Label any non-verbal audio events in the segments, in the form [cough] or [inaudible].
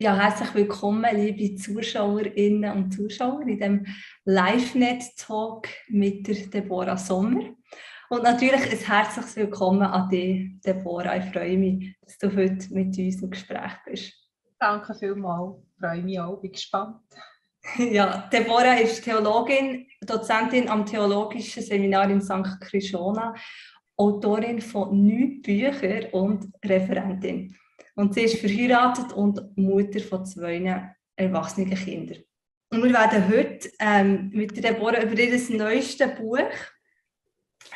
Ja, herzlich willkommen, liebe Zuschauerinnen und Zuschauer, in dem Live-Net-Talk mit der Deborah Sommer. Und natürlich ein herzliches Willkommen an dich, Deborah. Ich freue mich, dass du heute mit uns im Gespräch bist. Danke vielmals, ich freue mich auch, bin gespannt. [laughs] Ja, Deborah ist Theologin, Dozentin am Theologischen Seminar in St. Krishona, Autorin von neun Büchern und Referentin. Und sie ist verheiratet und Mutter von zwei erwachsenen Kindern. Und wir werden heute ähm, mit Deborah über ihr neuestes Buch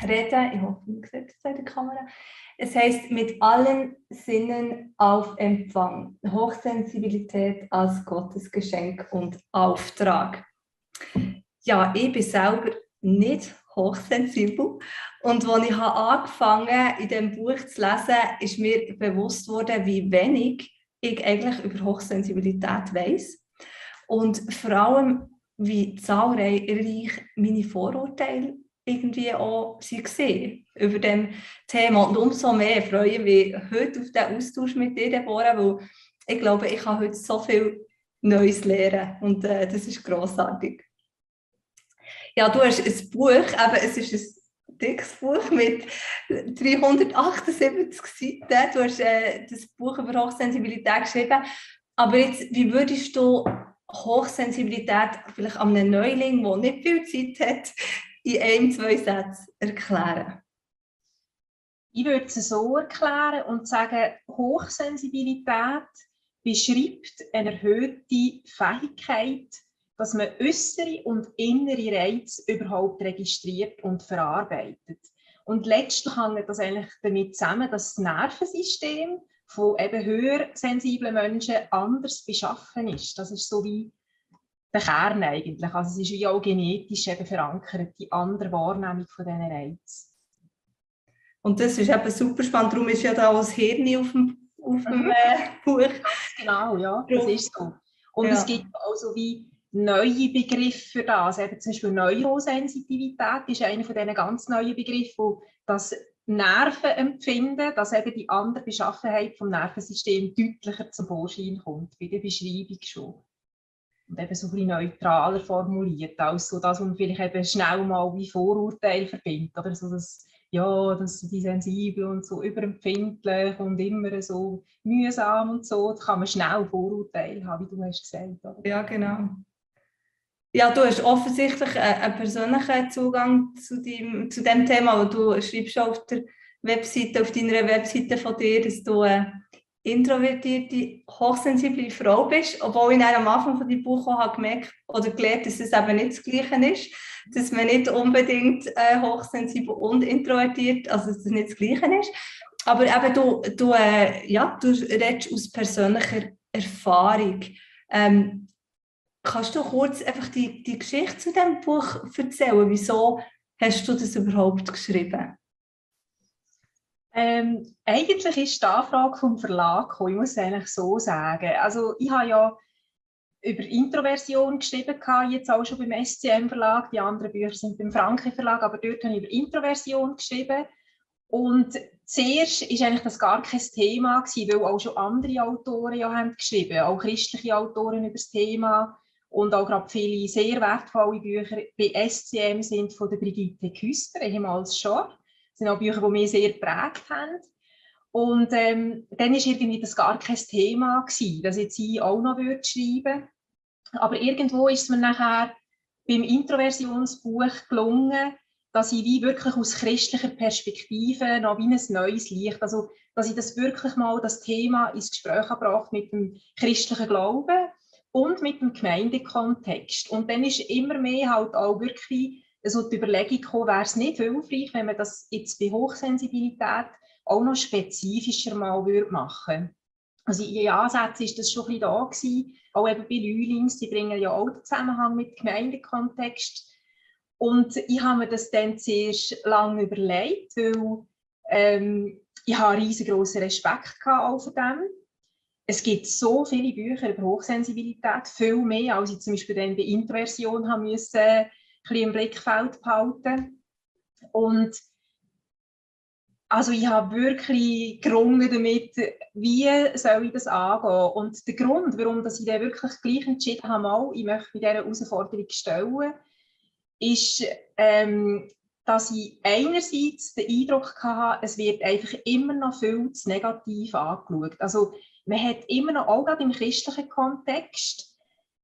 reden. Ich hoffe, man sieht es in der Kamera. Es heißt mit allen Sinnen auf Empfang. Hochsensibilität als Gottesgeschenk und Auftrag. Ja, ich bin selber nicht hochsensibel. Und als ich angefangen in diesem Buch zu lesen, ist mir bewusst worden, wie wenig ich eigentlich über Hochsensibilität weiß. Und vor allem, wie zahlreich meine Vorurteile irgendwie auch waren über dem Thema. Und umso mehr freue ich mich heute auf den Austausch mit dir, Deborah, weil ich glaube, ich kann heute so viel Neues lernen und äh, das ist großartig. Ja, du hast ein Buch, eben, es ist ein dickes Buch mit 378 Seiten. Du hast äh, das Buch über Hochsensibilität geschrieben. Aber jetzt, wie würdest du Hochsensibilität vielleicht einem Neuling, der nicht viel Zeit hat, in ein, zwei Sätzen erklären? Ich würde es so erklären und sagen, Hochsensibilität beschreibt eine erhöhte Fähigkeit, dass man äußere und innere Reize überhaupt registriert und verarbeitet. Und letztlich hängt das eigentlich damit zusammen, dass das Nervensystem von eben höher sensiblen Menschen anders beschaffen ist. Das ist so wie der Kern eigentlich. Also es ist wie auch genetisch eben verankert, die andere Wahrnehmung von diesen Reizen. Und das ist eben super spannend. Darum ist ja da auch das Hirn auf dem, auf dem mhm. Buch. Genau, ja, das ist so. Und ja. es gibt auch so wie neue Begriffe für das. Eben zum Beispiel Neurosensitivität ist einer von diesen ganz neuen Begriffen, wo das Nervenempfinden, dass eben die andere Beschaffenheit vom Nervensystem deutlicher zum Vorschein kommt, bei der Beschreibung schon. Und eben so ein bisschen neutraler formuliert, als so das, was man vielleicht eben schnell mal wie Vorurteil verbindet. Oder so das, ja, das die sensibel und so überempfindlich und immer so mühsam und so, da kann man schnell Vorurteile haben, wie du hast gesagt. Oder? Ja, genau. Ja, du hast offensichtlich einen persönlichen Zugang zu dem, zu dem Thema, wo du schreibst auf der Webseite, auf deiner Webseite von dir, dass du eine introvertierte, hochsensible Frau bist, obwohl ich am Anfang von deinem Buch auch gemerkt oder gelernt, dass es eben nicht das Gleiche ist, dass man nicht unbedingt äh, hochsensibel und introvertiert, also dass es nicht das Gleiche ist. Aber eben du, du, äh, ja, du redest aus persönlicher Erfahrung. Ähm, Kannst du kurz einfach die, die Geschichte zu diesem Buch erzählen? Wieso hast du das überhaupt geschrieben? Ähm, eigentlich ist die Anfrage vom Verlag gekommen, ich muss es eigentlich so sagen. Also ich habe ja über Introversion geschrieben, jetzt auch schon beim SCM Verlag, die anderen Bücher sind beim Franke Verlag, aber dort habe ich über Introversion geschrieben. Und zuerst war eigentlich das gar kein Thema, weil auch schon andere Autoren ja haben geschrieben, auch christliche Autoren über das Thema und auch gerade viele sehr wertvolle Bücher bei SCM sind von der Brigitte Küster, ehemals schon. Das sind auch Bücher, die mich sehr geprägt haben. Und ähm, dann war irgendwie das gar kein Thema, gewesen, dass jetzt ich auch noch würde schreiben Aber irgendwo ist es mir nachher beim Introversionsbuch gelungen, dass ich wie wirklich aus christlicher Perspektive noch wie ein neues Licht, also dass ich das wirklich mal das Thema ins Gespräch gebracht mit dem christlichen Glauben und mit dem Gemeindekontext. Und dann ist immer mehr halt auch wirklich so die Überlegung wäre es nicht hilfreich, wenn man das jetzt bei Hochsensibilität auch noch spezifischer mal würde machen Also in Ansätzen ist das schon ein bisschen da gewesen, auch eben bei Lülings, die bringen ja auch den Zusammenhang mit Gemeindekontext. Und ich habe mir das dann zuerst lange überlegt, weil ähm, ich habe riesengroßen Respekt gehabt auch von dem es gibt so viele Bücher über Hochsensibilität, viel mehr, als ich zum Beispiel dann bei Introversion haben müssen, ein im Blickfeld behalten. Und also ich habe wirklich gerungen damit, wie soll ich das angehen. Und der Grund, warum dass ich dann wirklich gleich entschieden habe, mal, ich möchte mich dieser Herausforderung stellen, ist, ähm, dass ich einerseits den Eindruck hatte, es wird einfach immer noch viel zu negativ angeschaut. Also man hat immer noch, auch gerade im christlichen Kontext,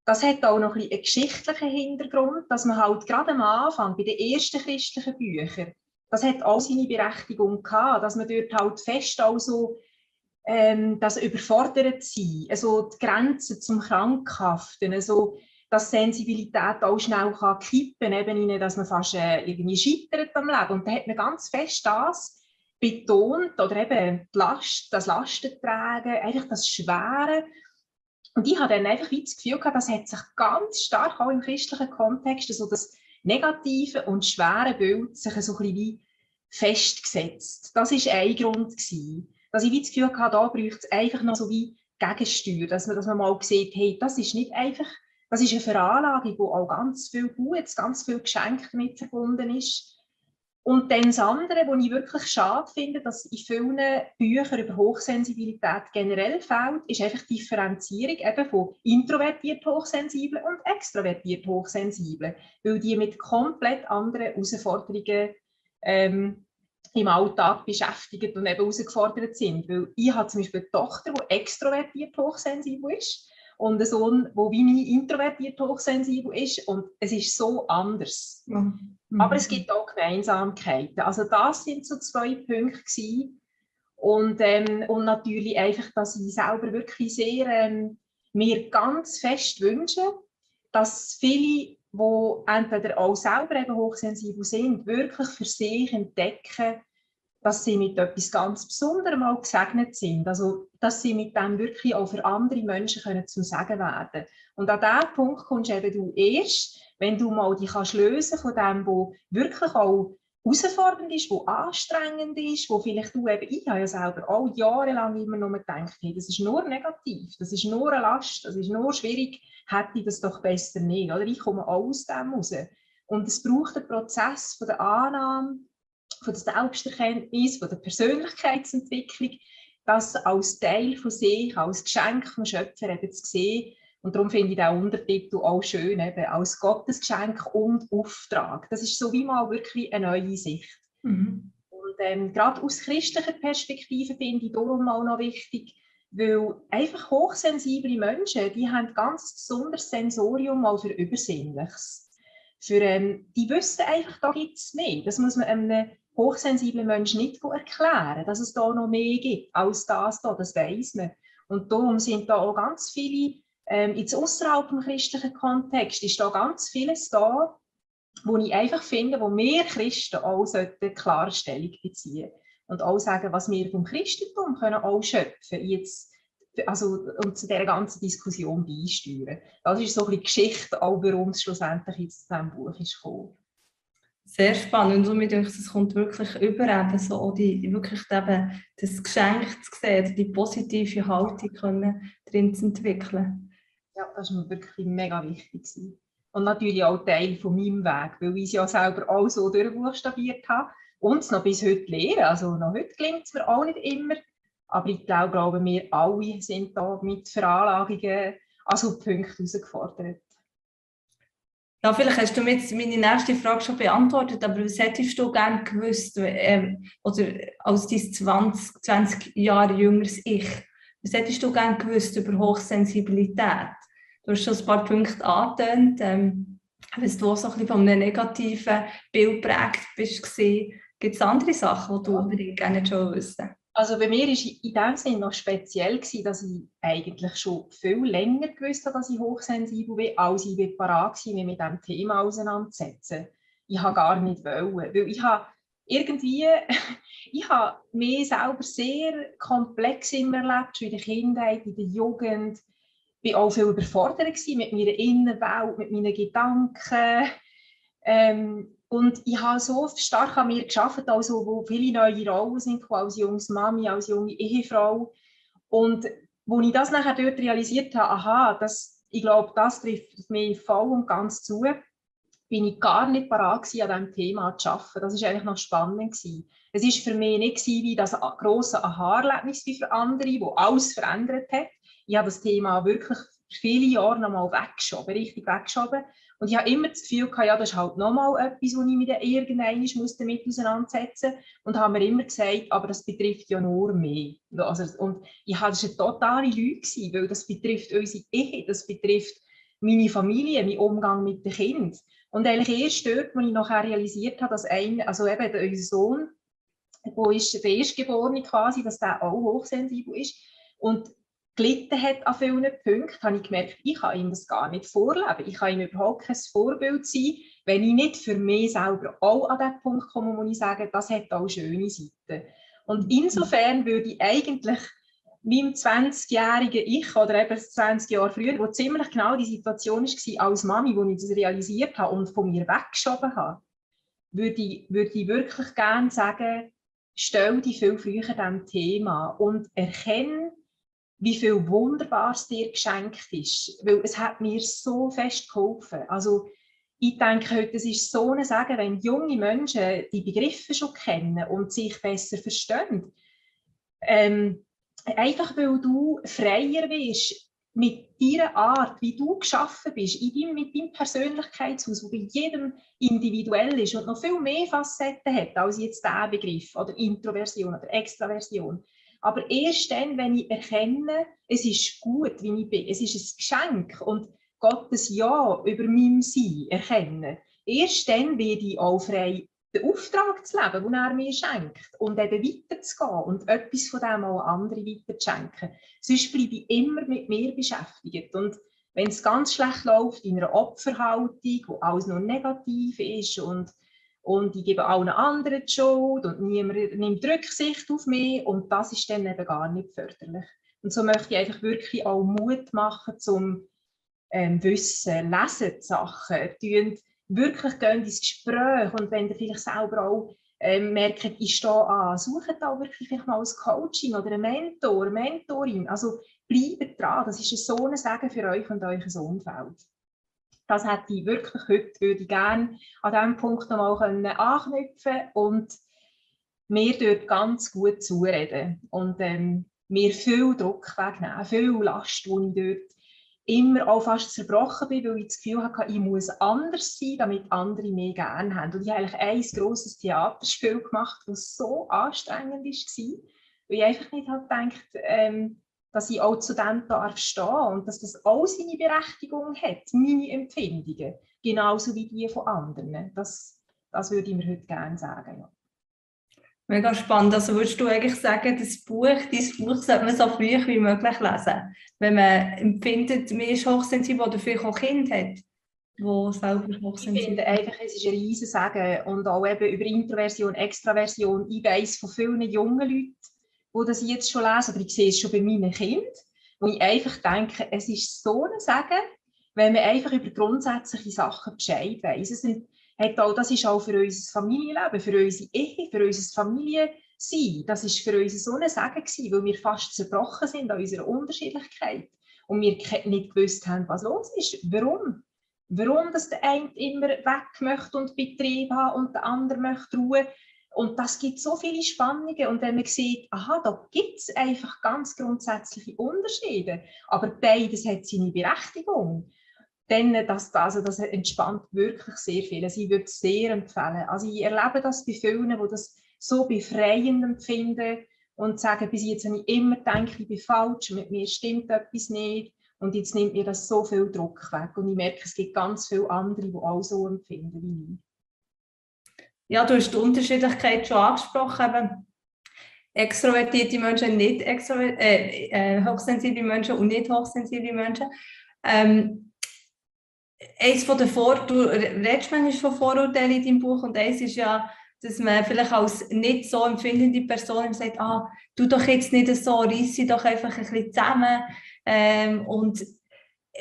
das hat auch noch ein einen geschichtlichen Hintergrund, dass man halt gerade am Anfang bei den ersten christlichen Büchern das hat auch seine Berechtigung gehabt, dass man dort halt fest also ähm, das überfordert sein, also die Grenzen zum Krankhaften, also dass Sensibilität auch schnell kann kippen kann, dass man fast äh, irgendwie scheitert am Leben. Und da hat man ganz fest das betont, oder eben Last, das Lastentragen, einfach das Schwere. Und ich habe dann einfach wie das Gefühl gehabt, das hat sich ganz stark auch im christlichen Kontext, also das negative und schwere Bild sich so ein bisschen wie festgesetzt. Das war ein Grund, gewesen, dass ich wie das Gefühl hatte, da braucht es einfach noch so wie Gegensteuer, dass man, dass man mal sieht, hey, das ist nicht einfach, das ist eine Veranlagung, wo auch ganz viel Gutes, ganz viel Geschenk damit verbunden ist. Und dann das andere, was ich wirklich schade finde, dass in vielen Büchern über Hochsensibilität generell fehlt, ist einfach die Differenzierung eben von introvertiert Hochsensiblen und extrovertiert Hochsensiblen, weil die mit komplett anderen Herausforderungen ähm, im Alltag beschäftigt und eben herausgefordert sind. Weil ich habe zum Beispiel eine Tochter, die extrovertiert hochsensibel ist und einen Sohn, der wie mich introvertiert hochsensibel ist und es ist so anders. Mhm. Aber es gibt auch Gemeinsamkeiten. Also das sind so zwei Punkte gewesen. Und, ähm, und natürlich einfach, dass ich selber wirklich sehr ähm, mir ganz fest wünsche, dass viele, die entweder auch selber eben hochsensibel sind, wirklich für sich entdecken, dass sie mit etwas ganz Besonderem auch gesegnet sind. Also, dass sie mit dem wirklich auch für andere Menschen können zum Sagen werden Und an diesem Punkt kommst eben du erst, wenn du mal dich kannst lösen von dem, was wirklich auch herausfordernd ist, was anstrengend ist, wo vielleicht du eben, ich habe ja selber auch jahrelang immer nur gedacht, hey, das ist nur negativ, das ist nur eine Last, das ist nur schwierig, hätte ich das doch besser nicht. Oder ich komme auch aus dem raus. Und es braucht einen Prozess von der Annahme, von der Selbsterkenntnis, von der Persönlichkeitsentwicklung, das als Teil von sich, als Geschenk vom Schöpfer eben zu sehen. Und darum finde ich den Untertitel auch schön, eben als Gottesgeschenk und Auftrag. Das ist so wie mal wirklich eine neue Sicht. Mhm. Und ähm, gerade aus christlicher Perspektive finde ich darum auch noch wichtig, weil einfach hochsensible Menschen, die haben ganz besonderes Sensorium mal für Übersinnliches. Für, ähm, die wissen einfach, da gibt es mehr. Das muss man einem hochsensiblen Menschen nicht erklären, dass es da noch mehr gibt als das da, das weiß man. Und darum sind da auch ganz viele, ähm, jetzt außerhalb des christlichen Kontext, ist da ganz vieles da, wo ich einfach finde, wo wir Christen auch sollten klare Stellung beziehen und auch sagen, was wir vom Christentum können auch schöpfen jetzt also, und zu dieser ganzen Diskussion beisteuern. Das ist so ein bisschen Geschichte, auch warum es schlussendlich jetzt zu diesem Buch ist gekommen sehr spannend und mir denke es kommt wirklich über eben so die, wirklich eben das Geschenk zu sehen, die positive Haltung können drin zu entwickeln. Ja, das ist mir wirklich mega wichtig Und natürlich auch Teil von meinem Weg, weil ich es ja selber auch so durchbuchstabiert habe und es noch bis heute lehre. Also noch heute gelingt es mir auch nicht immer, aber ich glaube, wir alle sind da mit Veranlagungen, also Punkten herausgefordert. Ja, vielleicht hast du mir jetzt meine nächste Frage schon beantwortet, aber was hättest du gerne gewusst, äh, oder als dein 20, 20 Jahre jüngeres Ich, was hättest du gerne gewusst über Hochsensibilität? Du hast schon ein paar Punkte angetönt, ähm, wenn du so ein bisschen von einem negativen Bild prägt bist, gibt es andere Sachen, die du unbedingt gerne schon wissen also bei mir war in dem Sinne noch speziell, gewesen, dass ich eigentlich schon viel länger gewusst habe, dass ich hochsensibel bin, als ich parat war, mich mit diesem Thema auseinanderzusetzen. Ich habe gar nicht wollen, weil ich habe irgendwie, [laughs] ich habe mich selber sehr komplex immer erlebt, schon in der Kindheit, in der Jugend. Ich war auch viel überfordert mit meiner Innenwelt, mit meinen Gedanken. Ähm, und ich habe so stark an mir geschafft, also wo viele neue Rollen sind, als junges Mami, als junge Ehefrau. Und wo ich das nachher dort realisiert habe, aha, das, ich glaube, das trifft mich voll und ganz zu, bin ich gar nicht parat an diesem Thema zu arbeiten. Das war eigentlich noch spannend. Gewesen. Es war für mich nicht wie das grosse Aha-Erlebnis wie für andere, wo alles verändert hat. Ich habe das Thema wirklich viele Jahre noch mal weggeschoben, richtig weggeschoben. Und ich habe immer das Gefühl gehabt, ja, das ist halt nochmal etwas, wo ich mich dann irgendwann muss damit auseinandersetzen muss. Und habe mir immer gesagt, aber das betrifft ja nur mich. Also, und ich habe das eine totale Lüge weil das betrifft unsere Ehe, das betrifft meine Familie, meinen Umgang mit den Kindern. Und eigentlich erst dort, wo ich nachher realisiert habe, dass ein, also eben unser Sohn, wo ist der Erstgeborene quasi, dass der auch hochsensibel ist. Und gelitten hat an vielen Punkten, habe ich gemerkt, ich kann ihm das gar nicht vorleben. Ich kann ihm überhaupt kein Vorbild sein, wenn ich nicht für mich selber auch an den Punkt komme, wo ich sage, das hat auch schöne Seiten. Und insofern würde ich eigentlich meinem 20-jährigen Ich oder eben 20 Jahre früher, wo ziemlich genau die Situation war als Mami, wo ich das realisiert habe und von mir weggeschoben habe, würde ich, würde ich wirklich gerne sagen, stell dich viel früher diesem Thema und erkenne, wie viel Wunderbares dir geschenkt ist. Weil es hat mir so fest geholfen. Also, ich denke heute, es ist so eine Sagen, wenn junge Menschen die Begriffe schon kennen und sich besser verstehen. Ähm, einfach weil du freier bist mit deiner Art, wie du geschaffen bist, in deinem, mit deinem Persönlichkeitshaus, wo bei jedem individuell ist und noch viel mehr Facetten hat als jetzt der Begriff oder Introversion oder Extraversion. Aber erst dann, wenn ich erkenne, es ist gut, wie ich bin, es ist ein Geschenk und Gottes Ja über mein Sein erkennen, erst dann werde ich auch frei, den Auftrag zu leben, den er mir schenkt und eben weiterzugehen und etwas von dem auch andere weiterzuschenken. Sonst bleibe ich immer mit mir beschäftigt. Und wenn es ganz schlecht läuft, in einer Opferhaltung, wo alles nur negativ ist und und ich gebe allen anderen die Schuld und niemand nimmt Rücksicht auf mich. Und das ist dann eben gar nicht förderlich. Und so möchte ich einfach wirklich auch Mut machen zum ähm, Wissen, lesen die Sachen, tun, wirklich gehen ins Gespräch. Und wenn ihr vielleicht selber auch ähm, merkt, ich stehe an, sucht da wirklich vielleicht mal ein Coaching oder einen Mentor, eine Mentorin, also bleibt dran, das ist so ein Segen für euch und euer Umfeld das hätte ich wirklich heute, würde ich gerne an diesem Punkt noch mal anknüpfen und mir dort ganz gut zureden und ähm, mir viel Druck wegnehmen, viel Last, die ich dort immer auch fast zerbrochen bin, weil ich das Gefühl hatte, ich muss anders sein, damit andere mich gerne haben. Und ich habe eigentlich ein grosses Theaterspiel gemacht, das so anstrengend war, weil ich einfach nicht halt gedacht ähm, dass ich auch zu dem darf stehen und dass das auch seine Berechtigung hat, meine Empfindungen, genauso wie die von anderen. Das, das würde ich mir heute gerne sagen. Ja. Mega spannend. Also würdest du eigentlich sagen, das Buch, dieses Buch sollte man so früh wie möglich lesen, wenn man empfindet, man ist hochsensibel oder vielleicht auch Kind hat, wo selber hochsensibel Ich finde einfach, es ist ein riesen Sagen und auch eben über Introversion, Extraversion. Ich weiss von vielen jungen Leuten, wo das ich jetzt schon lese, oder ich sehe es schon bei meinen Kindern, wo ich einfach denke, es ist so ein Sagen, wenn man einfach über grundsätzliche Sachen Bescheid weiss. Es hat das ist auch für unser Familienleben, für unsere Ehe, für unser Familiensein. Das ist für uns so ein Sagen gewesen, weil wir fast zerbrochen sind an unserer Unterschiedlichkeit und wir nicht gewusst haben, was los ist. Warum? Warum dass der eine immer weg möchte und Betrieb haben und der andere möchte Ruhe. Und das gibt so viele Spannungen. Und wenn man sieht, aha, da gibt es einfach ganz grundsätzliche Unterschiede, aber beides hat seine Berechtigung, dann das, also das entspannt wirklich sehr viel. Also ich würde es sehr empfehlen. Also ich erlebe das bei vielen, die das so befreiend empfinden und sagen, bis jetzt habe ich immer gedacht, ich bin falsch, mit mir stimmt etwas nicht. Und jetzt nimmt mir das so viel Druck weg. Und ich merke, es gibt ganz viele andere, die auch so empfinden wie ich. Ja, du hast die Unterschiedlichkeit schon angesprochen. Eben extrovertierte Menschen, nicht extrovertierte, äh, äh, hochsensible Menschen und nicht hochsensible Menschen. Ähm, eins von den Vor du redest manchmal von Vorurteilen in deinem Buch und eins ist ja, dass man vielleicht als nicht so empfindende Person sagt, ah, tu doch jetzt nicht so, reiss sie doch einfach ein bisschen zusammen. Ähm, und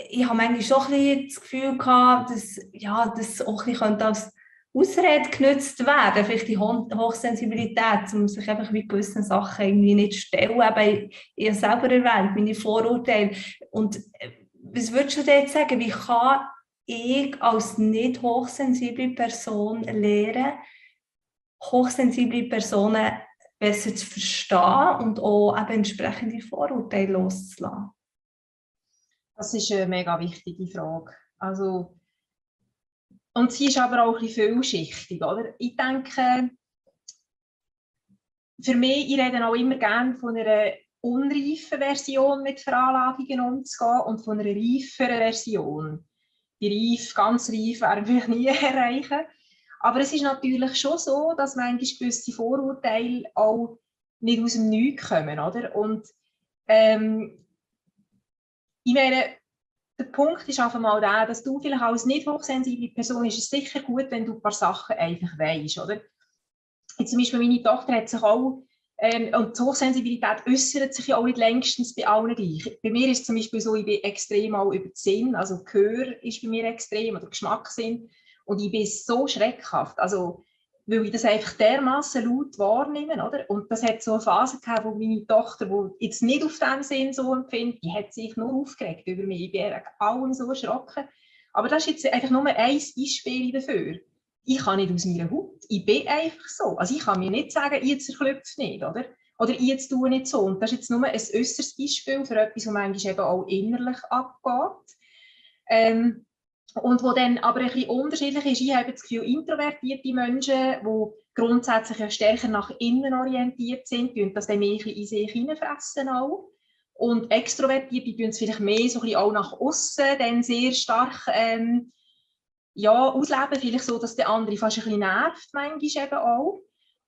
ich habe manchmal schon ein bisschen das Gefühl gehabt, dass ja, das auch ein bisschen als Ausrede genutzt werden, vielleicht die Hochsensibilität, um sich einfach wie gewissen Sachen irgendwie nicht stellen. Ich habe selber erwähnt, meine Vorurteile. Und äh, was würdest du jetzt sagen, wie kann ich als nicht hochsensible Person lernen, hochsensible Personen besser zu verstehen und auch eben entsprechende Vorurteile loszulassen? Das ist eine mega wichtige Frage. Also, und sie ist aber auch ein bisschen vielschichtig. Oder? Ich denke, für mich, ich rede auch immer gerne von einer unreifen Version mit Veranlagungen umzugehen und von einer reiferen Version. Die reif, ganz reif werden wir [laughs] nie erreichen. Aber es ist natürlich schon so, dass manchmal gewisse Vorurteile auch nicht aus dem Nichts kommen. Oder? Und ähm, ich meine, der Punkt ist einfach mal der, dass du vielleicht als nicht hochsensible Person ist es sicher gut, wenn du ein paar Sachen einfach weißt, oder? Jetzt zum Beispiel meine Tochter hat sich auch ähm, und die Hochsensibilität äußert sich ja auch nicht längstens bei allen gleich. Bei mir ist es zum Beispiel so, ich bin extrem auch über den Sinn, also Gehör ist bei mir extrem oder Geschmackssinn und ich bin so schreckhaft, also weil ich das einfach dermaßen laut wahrnehme, oder? Und das hat so eine Phase gehabt, wo meine Tochter, die jetzt nicht auf diesem Sinn so empfindet, die hat sich nur aufgeregt über mich. Ich bin allem so erschrocken. Aber das ist jetzt einfach nur ein Beispiel dafür ich kann nicht aus meiner Haut. Ich bin einfach so. Also ich kann mir nicht sagen, ich zerklüpfe nicht, oder? Oder ich jetzt tue nicht so. Und das ist jetzt nur ein äußeres Beispiel für etwas, was manchmal eben auch innerlich abgeht. Ähm, und wo dann aber ein bisschen unterschiedlich ist. Ich habe das Gefühl, introvertierte Menschen, die grundsätzlich stärker nach innen orientiert sind, tun das dann mehr in sich hineinfressen auch. Und Extrovertierte tun es vielleicht mehr so ein bisschen auch nach außen, dann sehr stark ähm, ja, ausleben, vielleicht so, dass der andere fast ein bisschen nervt, manchmal eben auch.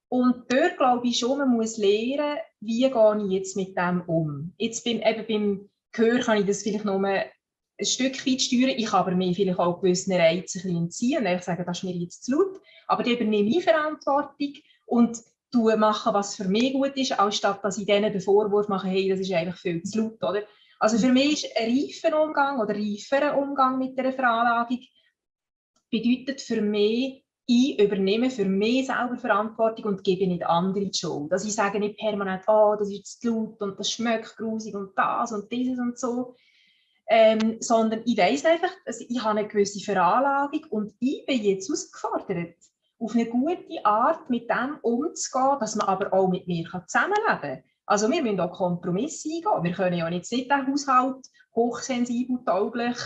Und dort glaube ich schon, man muss lernen, wie gehe ich jetzt mit dem um. Jetzt beim, eben beim Gehör kann ich das vielleicht nur ein Stück weit steuern, ich kann aber mir vielleicht auch gewisse Reize ein entziehen und sagen, das ist mir jetzt zu laut, aber dann übernehme ich Verantwortung und tue machen, was für mich gut ist, anstatt dass ich denen den Vorwurf mache, hey, das ist eigentlich viel zu laut, oder? Also für mich ist ein reifer Umgang oder reiferer Umgang mit der Veranlagung bedeutet für mich, ich übernehme für mich selber Verantwortung und gebe nicht andere die Schuld. Also ich sage nicht permanent, oh, das ist zu laut und das schmeckt grusig und das und dieses und so. Ähm, sondern ich weiß einfach, also ich habe eine gewisse Veranlagung und ich bin jetzt herausgefordert, auf eine gute Art mit dem umzugehen, dass man aber auch mit mir zusammenleben kann. Also wir müssen auch Kompromisse eingehen. Wir können ja nicht den Haushalt hochsensibel, tauglich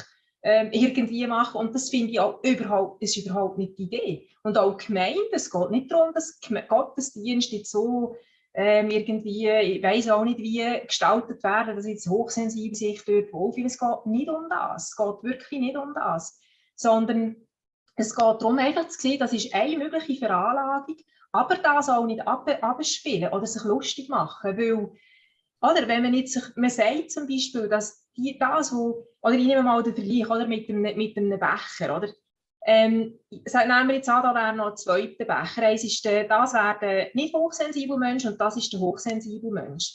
ähm, irgendwie machen. Und das finde ich auch überhaupt, ist überhaupt nicht die Idee. Und auch Gemeinde, es geht nicht darum, dass Gottesdienst jetzt so ähm, irgendwie, ich weiß auch nicht wie, gestaltet werden, dass jetzt hochsensibel sich dort wohlfühlen. Es geht nicht um das. Es geht wirklich nicht um das. Sondern es geht darum, einfach zu sehen, das ist eine mögliche Veranlagung, aber das auch nicht ab, abspielen oder sich lustig machen. Weil, oder, wenn man jetzt, man sagt zum Beispiel, dass die, das, wo, oder ich nehme mal den Vergleich oder, mit, einem, mit einem Becher. Oder? Ähm, nehmen wir jetzt an, da wäre noch ein zweiter Becher. Eins ist der, das wäre der nicht hochsensible Mensch und das ist der hochsensible Mensch.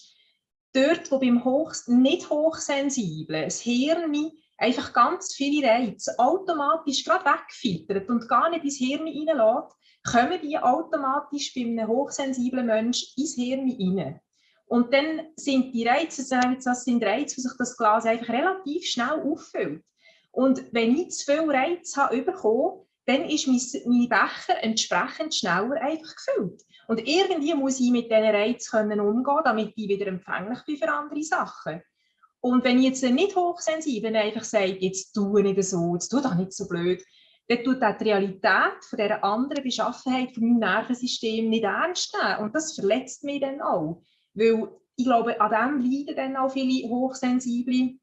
Dort, wo beim Hoch, nicht hochsensiblen das Hirn einfach ganz viele Reize automatisch gerade wegfiltert und gar nicht ins Hirn hineinlässt, kommen die automatisch bei einem hochsensiblen Mensch ins Hirn hinein. Und dann sind die Reize, das sind Reize, wo sich das Glas einfach relativ schnell auffüllt. Und wenn ich zu viel Reiz habe bekommen, dann ist mein, Becher entsprechend schneller einfach gefüllt. Und irgendwie muss ich mit diesen Reizen umgehen, damit ich wieder empfänglich bin für andere Sachen. Und wenn ich jetzt nicht hochsensibel einfach sage, jetzt tue nicht so, jetzt tue das nicht so blöd, dann tut die Realität von dieser anderen Beschaffenheit von meinem Nervensystem nicht ernst nehmen. Und das verletzt mich dann auch. Weil ich glaube, an dem leiden dann auch viele Hochsensible,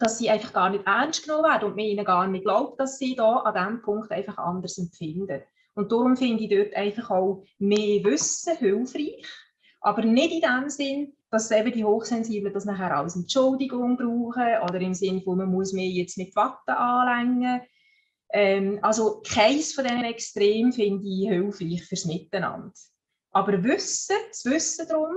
dass sie einfach gar nicht ernst genommen werden und mir ihnen gar nicht glaubt, dass sie da an diesem Punkt einfach anders empfinden. Und darum finde ich dort einfach auch mehr Wissen hilfreich, aber nicht in dem Sinn, dass eben die Hochsensiblen das nachher als Entschuldigung brauchen oder im Sinne von, man muss mir jetzt mit Watte anlängen. Ähm, also keins von diesen Extremen finde ich hilfreich fürs Miteinander. Aber Wissen, das Wissen darum,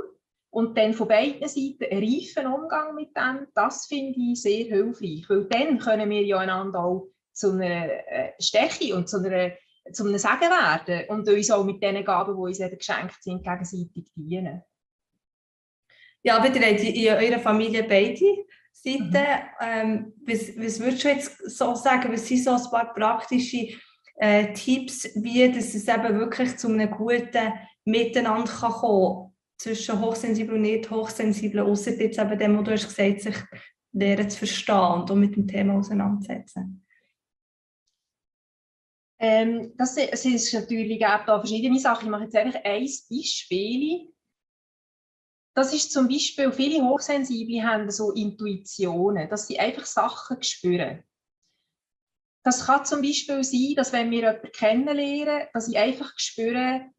und dann von beiden Seiten einen reifen Umgang mit dem, das finde ich sehr hilfreich. Weil dann können wir ja einander auch zu einer äh, Stärke und zu, einer, zu einem Segen werden und uns auch mit den Gaben, die uns geschenkt sind, gegenseitig dienen. Ja, aber ihr habt in eurer Familie beide Seiten. Mhm. Ähm, was, was würdest du jetzt so sagen, was sind so ein paar praktische äh, Tipps, wie dass es eben wirklich zu einem guten Miteinander kann kommen zwischen hochsensibel und nicht hochsensibel, außer jetzt eben dem, wo du hast gesagt, sich lernen zu verstehen und mit dem Thema auseinandersetzen. Ähm, das, es ist natürlich auch da verschiedene Sachen. Ich mache jetzt einfach ein Beispiel. Das ist zum Beispiel, viele Hochsensible haben so Intuitionen, dass sie einfach Sachen spüren. Das kann zum Beispiel sein, dass wenn wir jemanden kennenlernen, dass ich einfach spüre,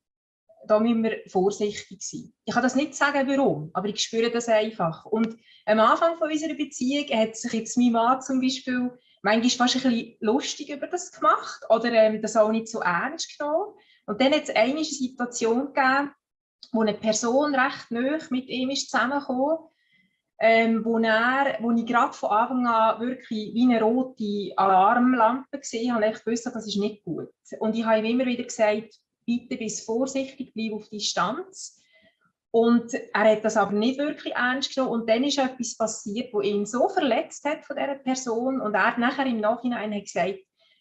da müssen wir vorsichtig sein. Ich kann das nicht sagen, warum, aber ich spüre das einfach. Und am Anfang von unserer Beziehung hat sich jetzt mein Mann zum Beispiel manchmal fast ein bisschen lustig über das gemacht oder ähm, das auch nicht so ernst genommen. Und dann hat es eine Situation gegeben, wo eine Person recht nah mit ihm ist zusammengekommen ähm, wo, er, wo ich gerade von Anfang an wirklich wie eine rote Alarmlampe gesehen habe, ich wusste, das ist nicht gut. Und ich habe ihm immer wieder gesagt, bitte bist vorsichtig, bleib auf Distanz. Und er hat das aber nicht wirklich ernst genommen. Und dann ist etwas passiert, wo ihn so verletzt hat von dieser Person. Und er hat nachher im Nachhinein hat gesagt,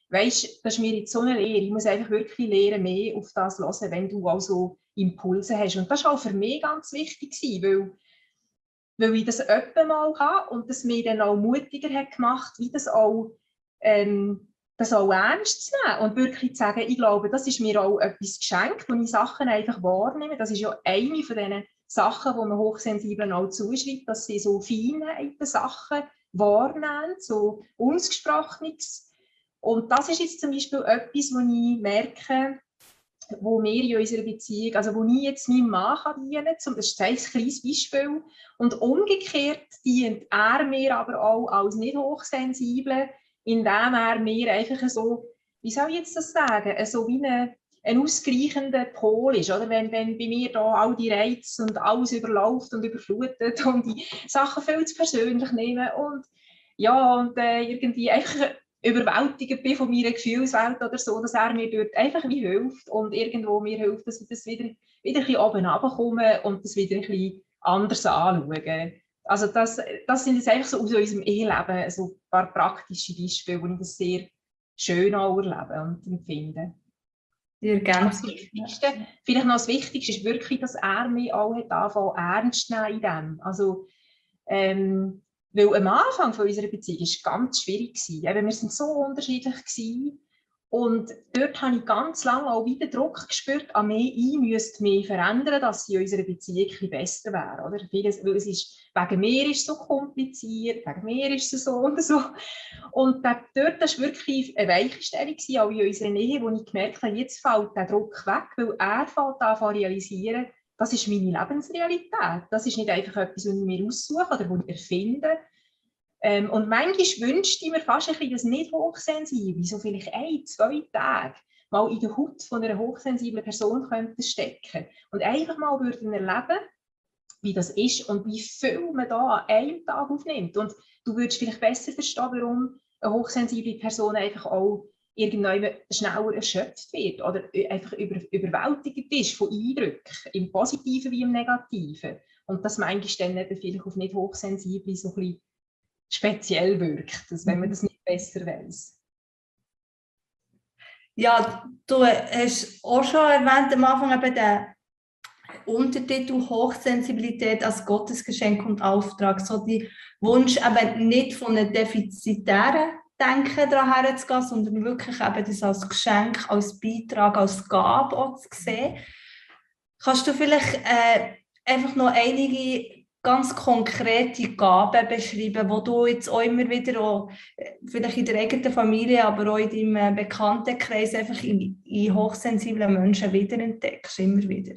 weißt, das ist mir jetzt so eine Lehre. Ich muss einfach wirklich lernen, mehr auf das hören, wenn du also Impulse hast. Und das war auch für mich ganz wichtig, weil, weil ich das öppe mal habe und das mir dann auch mutiger hat gemacht, wie das auch ähm, das auch ernst zu nehmen und wirklich zu sagen, ich glaube, das ist mir auch etwas geschenkt, wo ich Sachen einfach wahrnehme. Das ist ja eine von diesen Sachen, die man Hochsensiblen auch zuschreibt, dass sie so Feinheiten Sachen wahrnehmen, so Ungesprochenes. Und das ist jetzt zum Beispiel etwas, wo ich merke, wo wir in unserer Beziehung, also wo ich jetzt meinem Mann kann dienen kann, das ist ein kleines Beispiel, und umgekehrt dient er mir aber auch als nicht hochsensibler indem er mir einfach so, wie soll ich jetzt das sagen, so wie eine, ein ausgleichender Pol ist, oder? Wenn, wenn bei mir da all die Reize und alles überläuft und überflutet [laughs] und die Sachen viel zu persönlich nehmen und ja, und äh, irgendwie einfach überwältigt bin von meiner Gefühlswelt oder so, dass er mir dort einfach wie hilft und irgendwo mir hilft, dass ich das wieder, wieder ein bisschen oben runterkomme und das wieder ein bisschen anders anschaue. Also das, das sind jetzt einfach so aus unserem Eheleben so ein paar praktische Beispiele, wo ich das sehr schön auch erlebe und empfinde. Die Ergänzung. Vielleicht noch das Wichtigste ist wirklich, dass er mich auch hat ernst nehmen in dem. Also, ähm, weil am Anfang von unserer Beziehung war es ganz schwierig. Gewesen. Eben, wir waren so unterschiedlich. Gewesen. Und dort habe ich ganz lange auch wieder Druck gespürt, an mich, ich müsste mich verändern, dass sie in unserer Beziehung besser wäre. Oder? Weil es ist, wegen mir ist es so kompliziert, wegen mir ist es so und so. Und dort war wirklich eine Weichenstellung, auch in unserer Nähe, wo ich gemerkt habe, jetzt fällt der Druck weg, weil er fällt an zu realisieren, das ist meine Lebensrealität. Das ist nicht einfach etwas, was ich mir aussuche oder was ich erfinde, ähm, und manchmal wünschte ich mir fast ein bisschen, dass nicht hochsensibel, so vielleicht ein, zwei Tage mal in der Haut von einer hochsensiblen Person könnte stecken und einfach mal würden erleben, wie das ist und wie viel man da an einem Tag aufnimmt. Und du würdest vielleicht besser verstehen, warum eine hochsensible Person einfach auch irgendwann schneller erschöpft wird oder einfach über, überwältigt ist von Eindrücken, im Positiven wie im Negativen. Und das manchmal dann eben vielleicht auf nicht hochsensible so ein bisschen speziell wirkt, dass wenn man mhm. das nicht besser weiß. Ja, du hast auch schon erwähnt am Anfang eben den Untertitel Hochsensibilität als Gottesgeschenk und Auftrag, so die Wunsch eben nicht von einem defizitären Denken daran zu gehen, sondern wirklich eben das als Geschenk, als Beitrag, als Gabe auch zu sehen. Kannst du vielleicht äh, einfach noch einige ganz konkrete Gaben beschreiben, wo du jetzt auch immer wieder, auch, äh, vielleicht in der eigenen Familie, aber auch in deinem äh, Bekanntenkreis, einfach in, in hochsensiblen Menschen wiederentdeckst, immer wieder?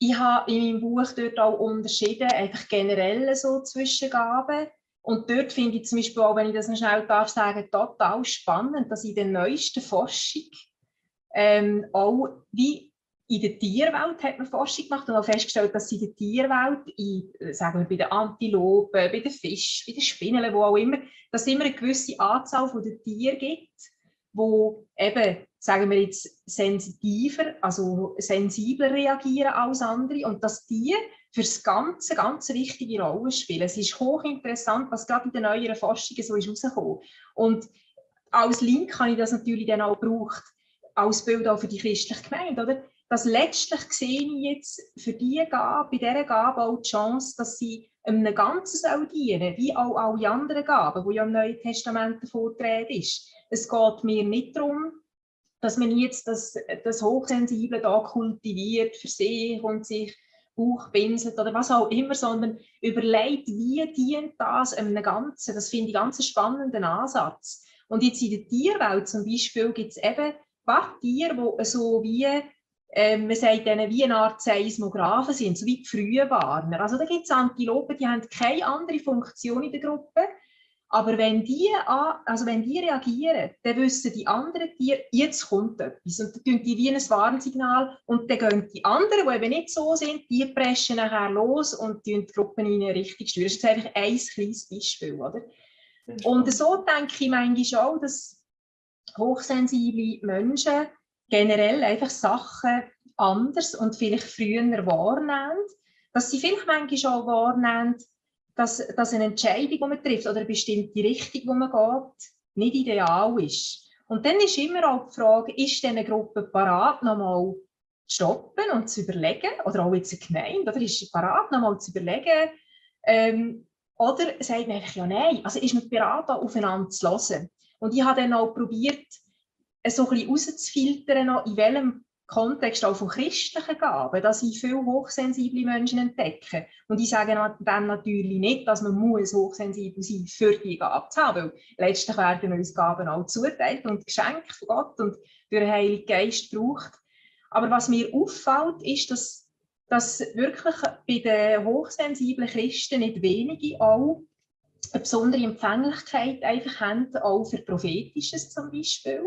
Ich habe in meinem Buch dort auch unterschieden, einfach generell so zwischen Gaben. Und dort finde ich zum Beispiel auch, wenn ich das noch schnell darf sagen, total spannend, dass in der neuesten Forschung ähm, auch wie in der Tierwelt hat man Forschung gemacht und auch festgestellt, dass in der Tierwelt, in, sagen wir bei den Antilopen, bei den Fischen, bei den Spinnen, wo auch immer, dass es immer eine gewisse Anzahl von den Tieren gibt, wo eben, sagen wir jetzt, sensitiver, also sensibler reagieren als andere und dass die für das Ganze ganz wichtige Rolle spielen. Es ist hochinteressant, was gerade in den neueren Forschungen so ist. Und als Link habe ich das natürlich dann auch gebraucht, als Bild auch für die christliche Gemeinde, oder? Dass letztlich sehe ich jetzt für diese Gabe, bei dieser Gabe auch die Chance, dass sie einem Ganzen soll dienen wie auch alle anderen Gaben, die ja im Neuen Testament vorgetragen ist. Es geht mir nicht darum, dass man jetzt das, das Hochsensible da kultiviert für sich und sich Bauchpinselt oder was auch immer, sondern überlegt, wie dient das einem Ganzen. Das finde ich einen ganz spannenden Ansatz. Und jetzt in der Tierwelt zum Beispiel gibt es eben ein Tiere, die so wie, äh, man sagt denen, wie eine Art Seismographen sind, so wie die Frühwarner. Also da gibt es Antilopen, die haben keine andere Funktion in der Gruppe, aber wenn die, also wenn die reagieren, dann wissen die anderen Tiere, jetzt kommt etwas. Und dann tun die wie ein Warnsignal und dann gehen die anderen, die eben nicht so sind, die preschen nachher los und die Gruppen in eine Richtung steuern. Das ist einfach ein kleines Beispiel. Oder? Und so denke ich manchmal auch, dass hochsensible Menschen generell einfach Sachen anders und vielleicht früher wahrnehmen. Dass sie vielleicht manchmal auch wahrnehmen, dass, dass eine Entscheidung, die man trifft oder eine bestimmte Richtung, wo man geht, nicht ideal ist. Und dann ist immer auch die Frage, ist diese Gruppe parat, nochmal zu stoppen und zu überlegen, oder auch jetzt eine Gemeinde, oder ist sie parat, nochmal zu überlegen, ähm, oder sagt man einfach, ja nein, also ist man bereit, aufeinander zu hören. Und ich habe dann auch probiert, so ein bisschen herauszufiltern, in welchem Kontext auch von christlichen Gaben, dass ich viele hochsensible Menschen entdecke. Und ich sage dann natürlich nicht, dass man muss hochsensibel sein für die Gabe zu haben, weil letztlich werden uns Gaben auch zuteilt und geschenkt von Gott und durch den Heiligen Geist braucht. Aber was mir auffällt, ist, dass, dass wirklich bei den hochsensiblen Christen nicht wenige auch eine besondere Empfänglichkeit einfach haben, auch für Prophetisches zum Beispiel,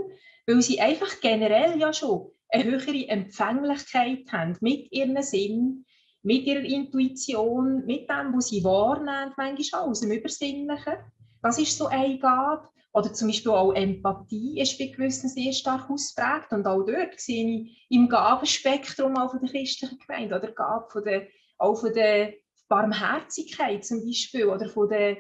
weil sie einfach generell ja schon eine höhere Empfänglichkeit haben mit ihrem Sinn, mit ihrer Intuition, mit dem, was sie wahrnehmen, manchmal auch aus dem Übersinnlichen. Das ist so eine Gabe. Oder zum Beispiel auch Empathie ist bei gewissen sehr stark ausprägt. Und auch dort sehe ich im Gabenspektrum auch von der christlichen Gemeinde oder Gabe von der, auch von der Barmherzigkeit zum Beispiel oder von der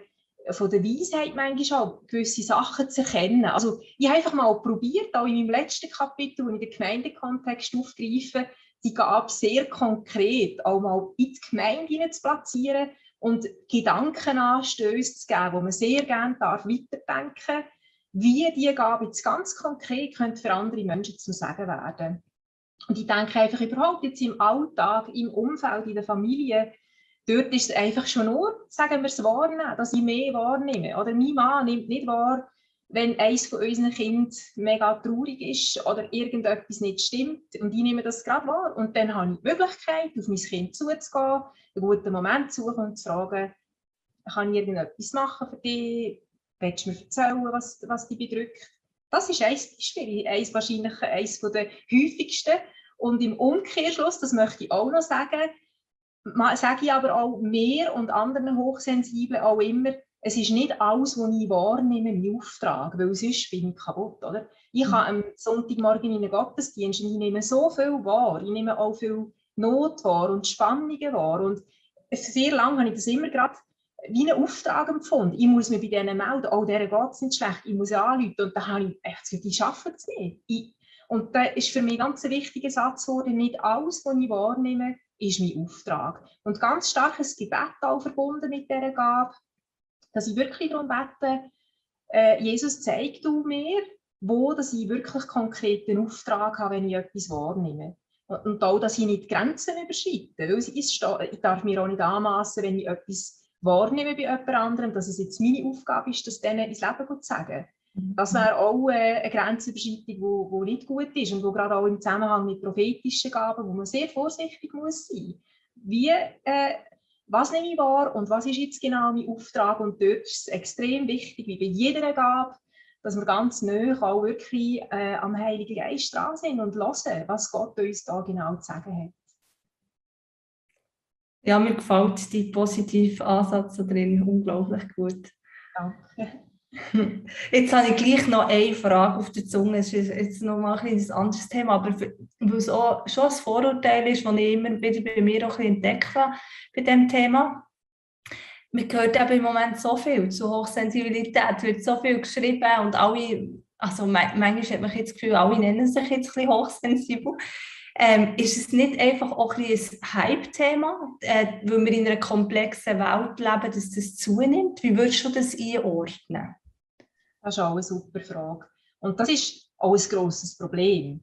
von der Weisheit manchmal auch gewisse Sachen zu erkennen. Also ich habe einfach mal probiert, auch in meinem letzten Kapitel, wo ich den Gemeindekontext aufgreife, die Gabe sehr konkret auch mal in die Gemeinde zu platzieren und Gedankenanstöße zu geben, wo man sehr gerne darf weiterdenken wie diese Gabe jetzt ganz konkret könnte für andere Menschen zu sagen werden. Und ich denke einfach überhaupt jetzt im Alltag, im Umfeld, in der Familie, dort ist es einfach schon nur, sagen wir es wahrnehmen, dass ich mehr wahrnehme. Oder mein Mann nimmt nicht wahr, wenn eines von unseren Kindern mega traurig ist oder irgendetwas nicht stimmt und ich nehme das gerade wahr und dann habe ich die Möglichkeit, auf mein Kind zuzugehen, einen guten Moment zu suchen und zu fragen, kann ich irgendetwas machen für dich, willst du mir erzählen, was, was dich bedrückt? Das ist ein Beispiel, eins wahrscheinlich eines der häufigsten und im Umkehrschluss, das möchte ich auch noch sagen, sage ich aber auch mir und anderen Hochsensiblen auch immer, es ist nicht alles, was ich wahrnehme, mein Auftrag, weil sonst bin ich kaputt. Oder? Ich mhm. habe am Sonntagmorgen in den Gottesdienst und ich nehme so viel wahr, ich nehme auch viel Not wahr und Spannungen wahr. Und sehr lange habe ich das immer gerade wie einen Auftrag empfunden. Ich muss mich bei denen melden, oh, deren geht es nicht schlecht, ich muss anrufen. Und dann habe ich echt die schaffen es nicht. Ich, und da ist für mich ganz ein wichtiger Satz geworden, nicht alles, was ich wahrnehme, ist mein Auftrag. Und ganz starkes Gebet auch verbunden mit dieser Gabe, dass ich wirklich darum bete, äh, Jesus, zeig du mir, wo dass ich wirklich konkreten Auftrag habe, wenn ich etwas wahrnehme. Und, und auch, dass ich nicht Grenzen überschreite. Weil es ist, ich darf mir auch nicht anmassen, wenn ich etwas wahrnehme bei jemand anderem, dass es jetzt meine Aufgabe ist, das denen ins Leben zu sagen. Mhm. Das wäre auch äh, eine Grenzüberschreitung, die nicht gut ist und wo gerade auch im Zusammenhang mit prophetischen Gaben, wo man sehr vorsichtig muss sein. Wie, äh, was nehme ich wahr und was ist jetzt genau mein Auftrag? Und dort ist es extrem wichtig, wie bei jeder Gabe, dass wir ganz nah auch wirklich äh, am Heiligen Geist dran sind und hören, was Gott uns da genau zu sagen hat. Ja, mir gefällt die positive Ansatz drin unglaublich gut. Danke. [laughs] Jetzt habe ich gleich noch eine Frage auf der Zunge. Es ist jetzt noch mal ein, anderes Thema, aber weil es auch schon ein Vorurteil ist, das ich immer wieder bei mir auch entdeckt habe bei diesem Thema. Man hört eben im Moment so viel zu Hochsensibilität, wird so viel geschrieben und alle also manchmal hat man das Gefühl, alle nennen sich jetzt ein bisschen hochsensibel. Ähm, ist es nicht einfach auch ein, ein Hype-Thema, äh, weil wir in einer komplexen Welt leben, dass das zunimmt? Wie würdest du das einordnen? Das ist auch eine super Frage. Und das ist auch ein grosses Problem.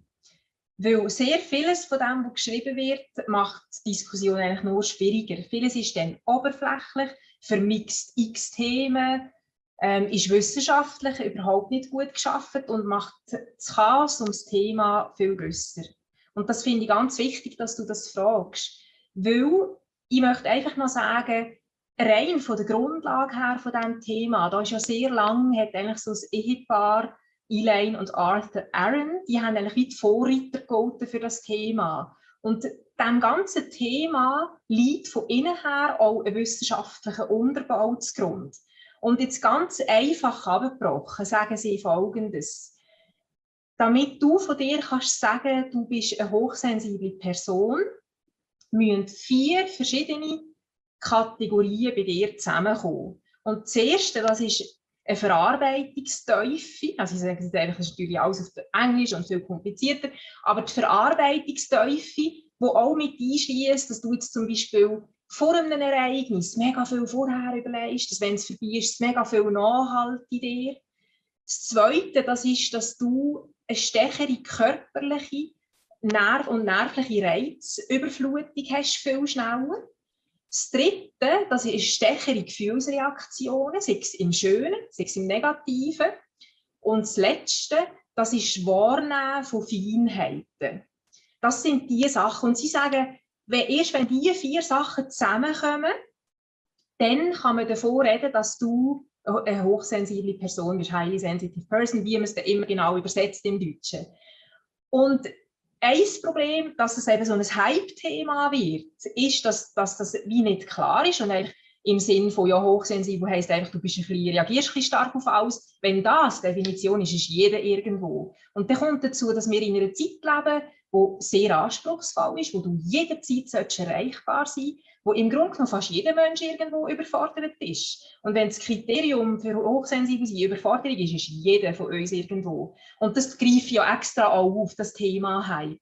Weil sehr vieles von dem, was geschrieben wird, macht die Diskussion eigentlich nur schwieriger. Vieles ist dann oberflächlich, vermixt x Themen, ähm, ist wissenschaftlich überhaupt nicht gut geschaffen und macht das Chaos um das Thema viel grösser. Und das finde ich ganz wichtig, dass du das fragst. Weil ich möchte einfach noch sagen, rein von der Grundlage her von diesem Thema, da ist ja sehr lang, hat eigentlich so ein Ehepaar, Elaine und Arthur Aaron, die haben eigentlich wie die Vorreiter gegolten für das Thema. Und dem ganzen Thema liegt von innen her auch ein wissenschaftlicher Unterbau zugrunde. Und jetzt ganz einfach abgebrochen sagen sie Folgendes. Damit du von dir kannst sagen, du bist eine hochsensible Person, müssen vier verschiedene Kategorien bei dir zusammenkommen. Und das erste, das ist eine Verarbeitungsteufel. Also ich sage das ist natürlich alles auf Englisch und viel komplizierter, aber die Verarbeitungsteufel, wo auch mit einschließt, dass du jetzt zum Beispiel vor einem Ereignis mega viel vorher überlegst, dass wenn es vorbei ist, mega viel nachhalt in dir. Das Zweite, das ist, dass du eine stärkere körperliche Nerv und nervliche Reizüberflutung hast, viel schneller. Das Dritte, das ist stärkere Gefühlsreaktionen, sei es im Schönen, sei es im Negativen. Und das Letzte, das ist Wahrnehmen von Feinheiten. Das sind die Sachen. Und sie sagen, wenn, erst wenn diese vier Sachen zusammenkommen, dann kann man davon reden, dass du eine hochsensible Person bist, highly sensitive person, wie man es dann immer genau übersetzt im Deutschen. Und ein Problem, dass es eben so ein Hype-Thema wird, ist, dass, dass das wie nicht klar ist und eigentlich im Sinn von ja, hochsensibel heisst einfach, du bist ein bisschen, reagierst ein bisschen stark auf alles. Wenn das die Definition ist, ist jeder irgendwo. Und dann kommt dazu, dass wir in einer Zeit leben, wo sehr anspruchsvoll ist, wo du jederzeit erreichbar sein solltest, wo im Grunde genommen fast jeder Mensch irgendwo überfordert ist. Und wenn das Kriterium für hochsensibel sein Überforderung ist, ist jeder von uns irgendwo. Und das greife ja extra auch auf das Thema Hype.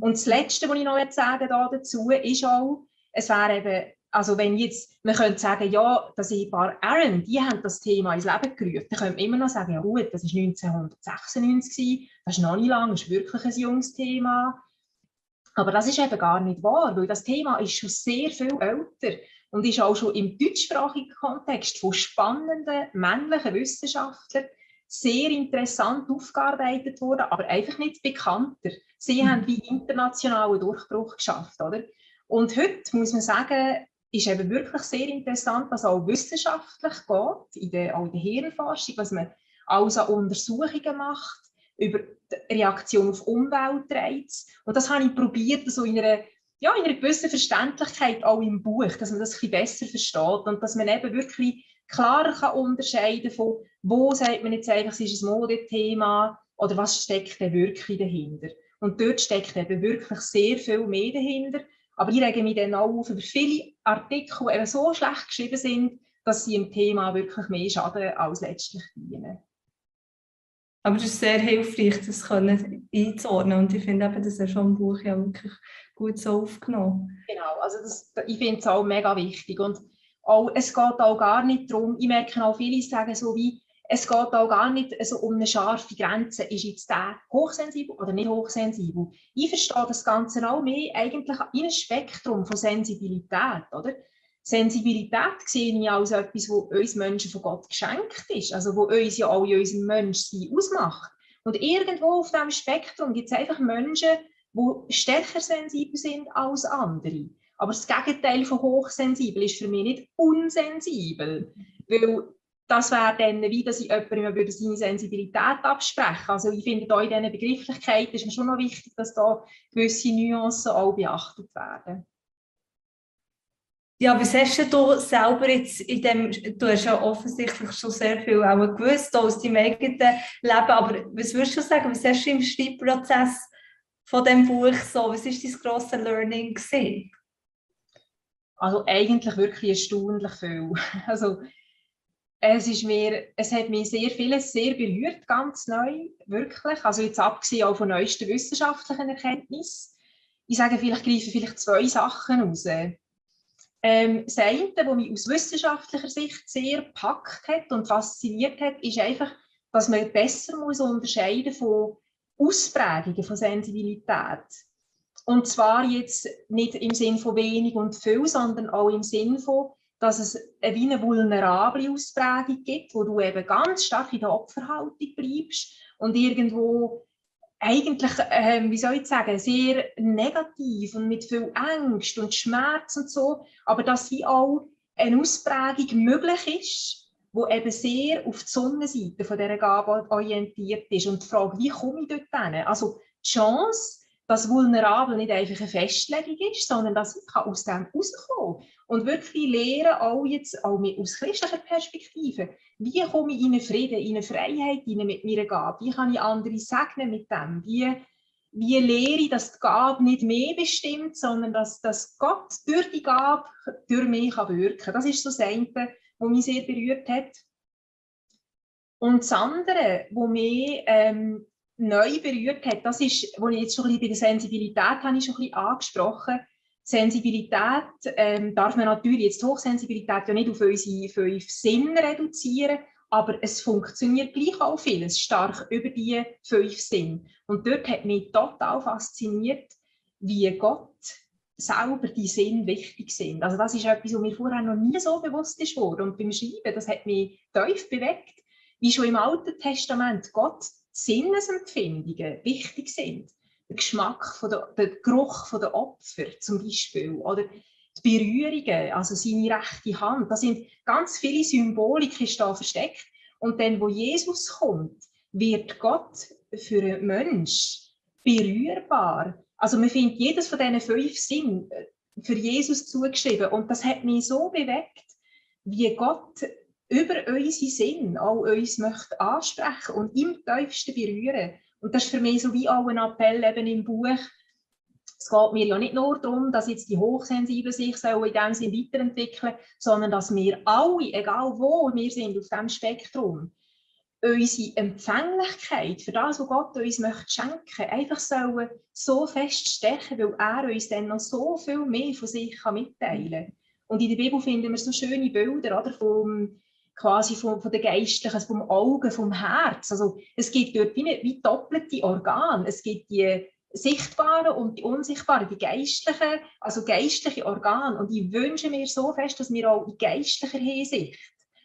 Und das Letzte, was ich noch sagen da dazu, ist auch, es wäre eben also wenn jetzt, man könnte sagen, ja, das Ehepaar Aaron, die haben das Thema ins Leben gerufen, dann könnte man immer noch sagen, ja gut, das war 1996, das ist noch nicht lang, das ist wirklich ein junges Thema. Aber das ist eben gar nicht wahr, weil das Thema ist schon sehr viel älter und ist auch schon im deutschsprachigen Kontext von spannenden männlichen Wissenschaftlern sehr interessant aufgearbeitet worden, aber einfach nicht bekannter. Sie mhm. haben wie internationalen Durchbruch geschafft, oder? Und heute muss man sagen, ist eben wirklich sehr interessant, was auch wissenschaftlich geht, in der, auch in der Hirnforschung, was man alles an Untersuchungen macht über die Reaktion auf Umweltreize. Und das habe ich probiert, so in einer, ja, in einer gewissen Verständlichkeit auch im Buch, dass man das ein bisschen besser versteht und dass man eben wirklich klarer kann unterscheiden von, wo sagt man jetzt eigentlich, ist ein Modethema oder was steckt denn wirklich dahinter. Und dort steckt eben wirklich sehr viel mehr dahinter. Aber ich rege mich dann auch auf über viele Artikel, die eben so schlecht geschrieben sind, dass sie im Thema wirklich mehr schaden als letztlich dienen. Aber es ist sehr hilfreich, das können einzuordnen. Und ich finde eben, das ist schon im Buch ja wirklich gut so aufgenommen. Genau, also das, ich finde es auch mega wichtig. Und auch, es geht auch gar nicht darum, ich merke auch viele sagen so wie, es geht auch gar nicht also um eine scharfe Grenze, ist jetzt der hochsensibel oder nicht hochsensibel. Ich verstehe das Ganze auch mehr eigentlich in einem Spektrum von Sensibilität. Oder? Sensibilität sehe ich als etwas, was uns Menschen von Gott geschenkt ist, also wo uns ja auch in unserem Menschsein ausmacht. Und irgendwo auf diesem Spektrum gibt es einfach Menschen, die stärker sensibel sind als andere. Aber das Gegenteil von hochsensibel ist für mich nicht unsensibel. Weil das wäre dann wie, dass ich jemandem seine Sensibilität absprechen Also ich finde, da in diesen Begrifflichkeiten ist mir schon noch wichtig, dass da gewisse Nuancen auch beachtet werden. Ja, was hast du selber jetzt in dem, du hast ja offensichtlich schon sehr viel auch gewusst aus deinem eigenen Leben, aber was würdest du sagen, was hast du im Schreibprozess von dem Buch so, was ist dein grosses Learning gewesen? Also eigentlich wirklich erstaunlich viel. [laughs] Also es, ist mir, es hat mich sehr vieles sehr berührt, ganz neu, wirklich. Also jetzt abgesehen auch von neuesten wissenschaftlichen Erkenntnissen. Ich sage, vielleicht greifen vielleicht zwei Sachen raus. Ähm, das eine, was mich aus wissenschaftlicher Sicht sehr gepackt hat und fasziniert hat, ist einfach, dass man besser muss unterscheiden von Ausprägungen von Sensibilität. Und zwar jetzt nicht im Sinn von wenig und viel, sondern auch im Sinn von, dass es eine, eine vulnerable Ausprägung gibt, wo du eben ganz stark in der Opferhaltung bleibst und irgendwo eigentlich, äh, wie soll ich sagen, sehr negativ und mit viel Angst und Schmerz und so, aber dass wie auch eine Ausprägung möglich ist, wo eben sehr auf die Sonnenseite von dieser Gabe orientiert ist und die Frage, wie komme ich dort hin? Also die Chance, dass vulnerabel nicht einfach eine Festlegung ist, sondern dass ich aus dem rauskommen kann. Und wirklich lernen, auch jetzt auch aus christlicher Perspektive, wie komme ich in einen Frieden, in eine Freiheit mit meiner Gabe? Wie kann ich andere segnen mit dem? Wie, wie lehre ich, dass die Gabe nicht mehr bestimmt, sondern dass, dass Gott durch die Gabe durch mich wirken kann? Das ist so das eine, was mich sehr berührt hat. Und das andere, was mich ähm, neu berührt hat, das ist, wo ich jetzt schon ein bisschen bei der Sensibilität habe ich schon ein bisschen angesprochen. Sensibilität ähm, darf man natürlich jetzt Hochsensibilität ja nicht auf unsere fünf Sinne reduzieren, aber es funktioniert gleich auch vieles stark über die fünf Sinne. Und dort hat mich total fasziniert, wie Gott selber die Sinn wichtig sind. Also das ist etwas, was mir vorher noch nie so bewusst ist worden. Und beim Schreiben, das hat mich tief bewegt, wie schon im Alten Testament Gott Sinnesempfindungen wichtig sind. Der Geschmack, von der, der Geruch der Opfer zum Beispiel oder die Berührungen, also seine rechte Hand. Da sind ganz viele Symbolik ist da versteckt. Und dann, wo Jesus kommt, wird Gott für einen Mensch berührbar. Also man findet jedes von diesen fünf Sinnen äh, für Jesus zugeschrieben. Und das hat mich so bewegt, wie Gott über unsere Sinn auch uns möchte ansprechen und im tiefsten berühren. Und das ist für mich so wie auch ein Appell eben im Buch. Es geht mir ja nicht nur darum, dass jetzt die Hochsensiblen sich so in dem Sinn weiterentwickeln, sondern dass wir alle, egal wo wir sind auf diesem Spektrum, unsere Empfänglichkeit für das, was Gott uns möchte schenken, einfach sollen so feststechen, weil er uns dann noch so viel mehr von sich mitteilen kann. Und in der Bibel finden wir so schöne Bilder oder, vom quasi von, von den Geistlichen, vom Augen, vom Herz. Also es gibt dort wie, wie doppelte Organe. Es gibt die sichtbaren und die unsichtbaren, die geistlichen, also geistliche Organe. Und ich wünsche mir so fest, dass wir auch in geistlicher Hinsicht,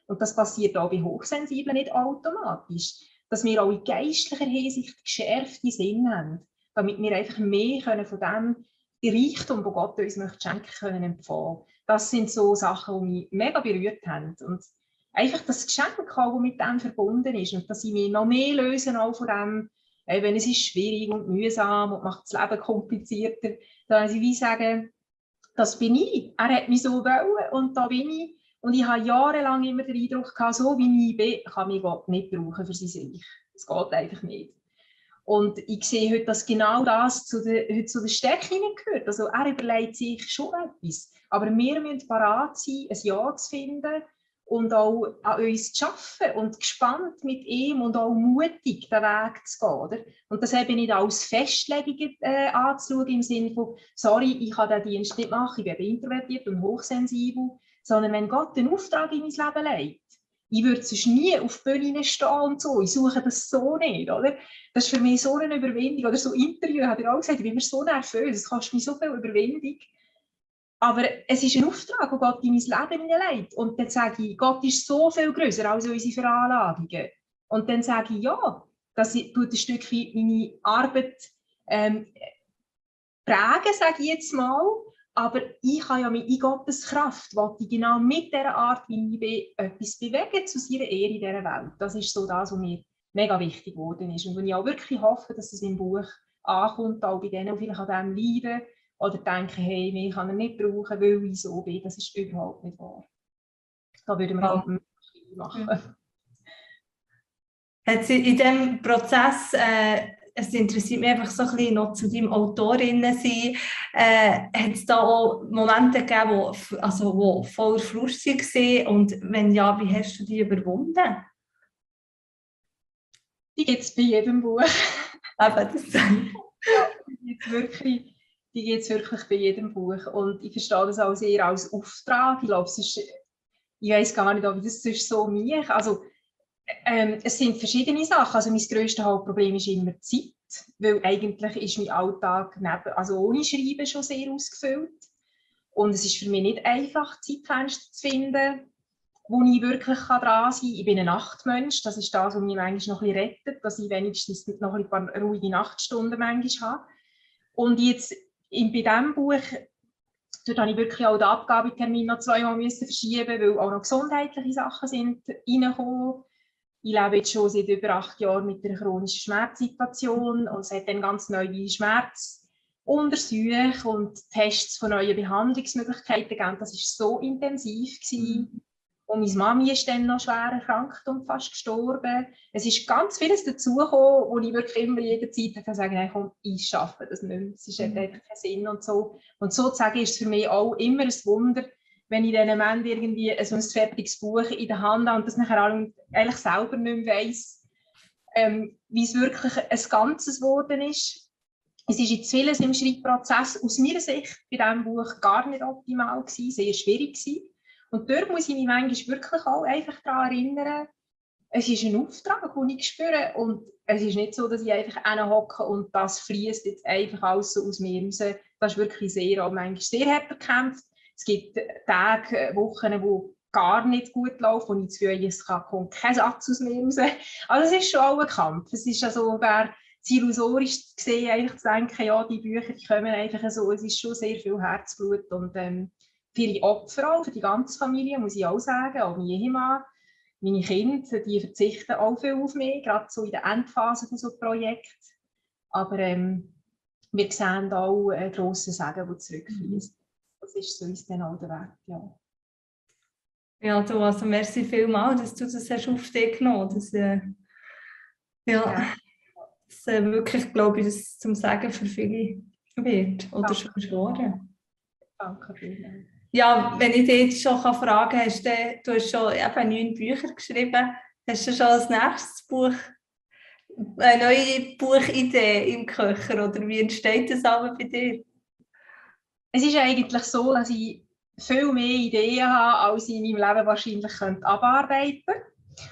und das passiert auch bei Hochsensiblen nicht automatisch, dass wir auch in geistlicher Hinsicht geschärfte Sinn haben, damit wir einfach mehr können von dem Reichtum, wo Gott uns möchte schenken können, empfangen. Das sind so Sachen, die mich mega berührt haben. Und einfach das Geschenk das mit dem verbunden ist und dass ich mich noch mehr lösen auch von dem, wenn es ist schwierig und mühsam und macht das Leben komplizierter, dann ich wie sagen, das bin ich. Er hat mich so wollen und da bin ich. Und ich habe jahrelang immer den Eindruck gehabt, so wie ich bin, kann mich Gott nicht brauchen für sein Reich. Es geht einfach nicht. Und ich sehe heute, dass genau das zu der, heute zu der Stärke gehört. Also er überlegt sich schon etwas. Aber wir müssen parat sein, ein Ja zu finden und auch an uns zu arbeiten und gespannt mit ihm und auch mutig den Weg zu gehen. Oder? Und das eben nicht als Festlegung äh, anzuschauen im Sinne von, sorry, ich kann diesen Dienst nicht machen, ich bin introvertiert und hochsensibel, sondern wenn Gott den Auftrag in mein Leben legt, ich würde sonst nie auf die Bühne stehen und so, ich suche das so nicht, oder? Das ist für mich so eine Überwindung, oder so Interview, hat er auch gesagt, ich bin mir so nervös, es kostet mir so viel Überwindung, aber es ist ein Auftrag, den Gott in mein Leben hineinlegt. Und dann sage ich, Gott ist so viel größer als unsere Veranlagungen. Und dann sage ich, ja, das tut ein Stück weit meine Arbeit ähm, prägen, sage ich jetzt mal. Aber ich habe ja in Gottes Kraft, ich genau mit dieser Art, wie ich bin, etwas bewegen zu seiner Ehre in dieser Welt. Das ist so das, was mir mega wichtig geworden ist. Und ich auch wirklich hoffe, dass es im Buch ankommt, auch bei denen, die vielleicht an dem leiden oder denken, hey, mich kann er nicht brauchen, weil ich so bin. Das ist überhaupt nicht wahr. Da würden wir halt machen. Hat sie in diesem Prozess äh, es interessiert mich einfach so ein bisschen noch zu deinem Autorinnen sein. Äh, Hat es da auch Momente gegeben, wo, also, wo voller Frust waren? Und wenn ja, wie hast du die überwunden? Die gibt es bei jedem Buch. Eben, das [laughs] ja, die gibt es wirklich, bei jedem Buch. Und ich verstehe das auch sehr als Auftrag. Ich glaube, es ist, ich weiß gar nicht, ob das ist so mich. Also, ähm, es sind verschiedene Sachen. Also mein grösstes Hauptproblem ist immer Zeit, weil eigentlich ist mein Alltag neben, also ohne Schreiben schon sehr ausgefüllt. Und es ist für mich nicht einfach, Zeitfenster zu finden, wo ich wirklich dran sein kann. Ich bin ein Nachtmensch, das ist das, was mich manchmal noch ein bisschen rettet, dass ich wenigstens noch ein paar ruhige Nachtstunden manchmal habe. Und jetzt in, bei diesem Buch dort habe ich wirklich auch den Abgabetermin noch zweimal müssen verschieben, weil auch noch gesundheitliche Sachen sind reingekommen ich lebe jetzt schon seit über acht Jahren mit einer chronischen Schmerzsituation und es hat dann ganz neue Schmerzuntersuche und Tests von neuen Behandlungsmöglichkeiten gegeben. Das war so intensiv. Gewesen. Und meine Mami ist dann noch schwer erkrankt und fast gestorben. Es ist ganz vieles dazugekommen, wo ich wirklich immer jederzeit sagen kann, komm, ich schaffe das nicht mehr. Es ist mhm. einfach keinen Sinn und so. Und sozusagen ist es für mich auch immer ein Wunder, wenn ich dann am Ende irgendwie so ein fertiges Buch in der Hand habe und das nachher eigentlich selber nicht mehr weiss, ähm, wie es wirklich ein Ganzes geworden ist. Es ist jetzt vieles im Schreibprozess aus meiner Sicht bei diesem Buch gar nicht optimal gewesen, sehr schwierig gewesen. Und dort muss ich mich manchmal wirklich auch einfach daran erinnern, es ist ein Auftrag, den ich spüre und es ist nicht so, dass ich einfach hocke und das fließt jetzt einfach alles so aus mir raus. Das ist wirklich sehr, auch manchmal sehr hart erkämpft. Es gibt Tage, Wochen, wo gar nicht gut läuft, wo ich Gefühl es kommt kein Satz aus mir raus. Also es ist schon auch ein Kampf. Es ist also, wer illusorisch gesehen, eigentlich zu denken, ja, die Bücher die kommen einfach so, es ist schon sehr viel Herzblut und ähm, viele Opfer auch für die ganze Familie, muss ich auch sagen, auch mein Ehemann, meine Kinder, die verzichten auch viel auf mich, gerade so in der Endphase von so einem Projekt. Aber ähm, wir sehen auch einen grossen Segen, der zurückfließt das ist so uns dann auch der Weg, ja. Ja, du, also merci vielmals, dass du das hast auf dich genommen hast. Äh, ja, ja. Das äh, wirklich, glaube ich, das zum Sagen für viele wird oder schon geworden. Danke dir. Ja, wenn ich dich jetzt schon fragen kann, hast du, du hast schon eben neun Bücher geschrieben, hast du schon als nächstes Buch eine neue Buchidee im Köcher oder wie entsteht das aber bei dir? es ist eigentlich so, dass ich viel mehr Ideen habe, als ich in meinem Leben wahrscheinlich abarbeiten könnte.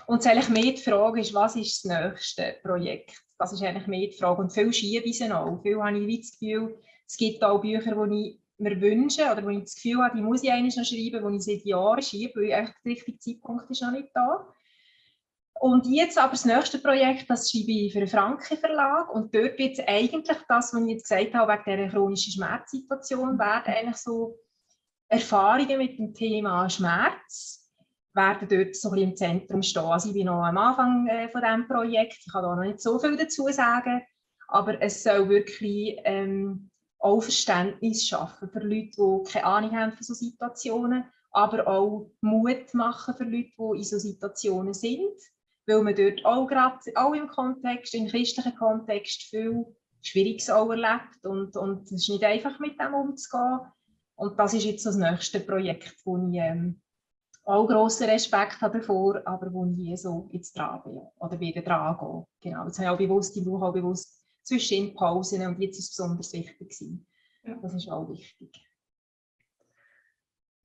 Und eigentlich mehr die Frage ist, was ist das nächste Projekt? Das ist eigentlich mehr die Frage. Und viel schiebe ich auch. Viel habe ich das Gefühl, es gibt auch Bücher, die ich mir wünsche oder wo ich das Gefühl habe, die muss ich eigentlich noch schreiben, die ich seit Jahren schiebe, weil der richtige Zeitpunkt ist noch nicht da. Und jetzt aber das nächste Projekt, das schreibe ich für einen Franken Verlag und dort wird es eigentlich das, was ich jetzt gesagt habe, wegen dieser chronischen Schmerzsituation, werden eigentlich so Erfahrungen mit dem Thema Schmerz werden dort so ein im Zentrum stehen. Also ich bin noch am Anfang äh, von diesem Projekt, ich kann da noch nicht so viel dazu sagen, aber es soll wirklich ähm, auch Verständnis schaffen für Leute, die keine Ahnung haben von solchen Situationen, aber auch Mut machen für Leute, die in solchen Situationen sind weil man dort auch gerade auch im Kontext, im christlichen Kontext viel Schwieriges auch erlebt und, und es ist nicht einfach mit dem umzugehen. Und das ist jetzt das nächste Projekt, wo ich ähm, auch grossen Respekt habe davor, aber wo ich so jetzt dran bin oder wieder dran gehe. Genau, das habe ich auch bewusst, ich auch bewusst zwischen Pausen und jetzt ist es besonders wichtig gewesen. Das ist auch wichtig.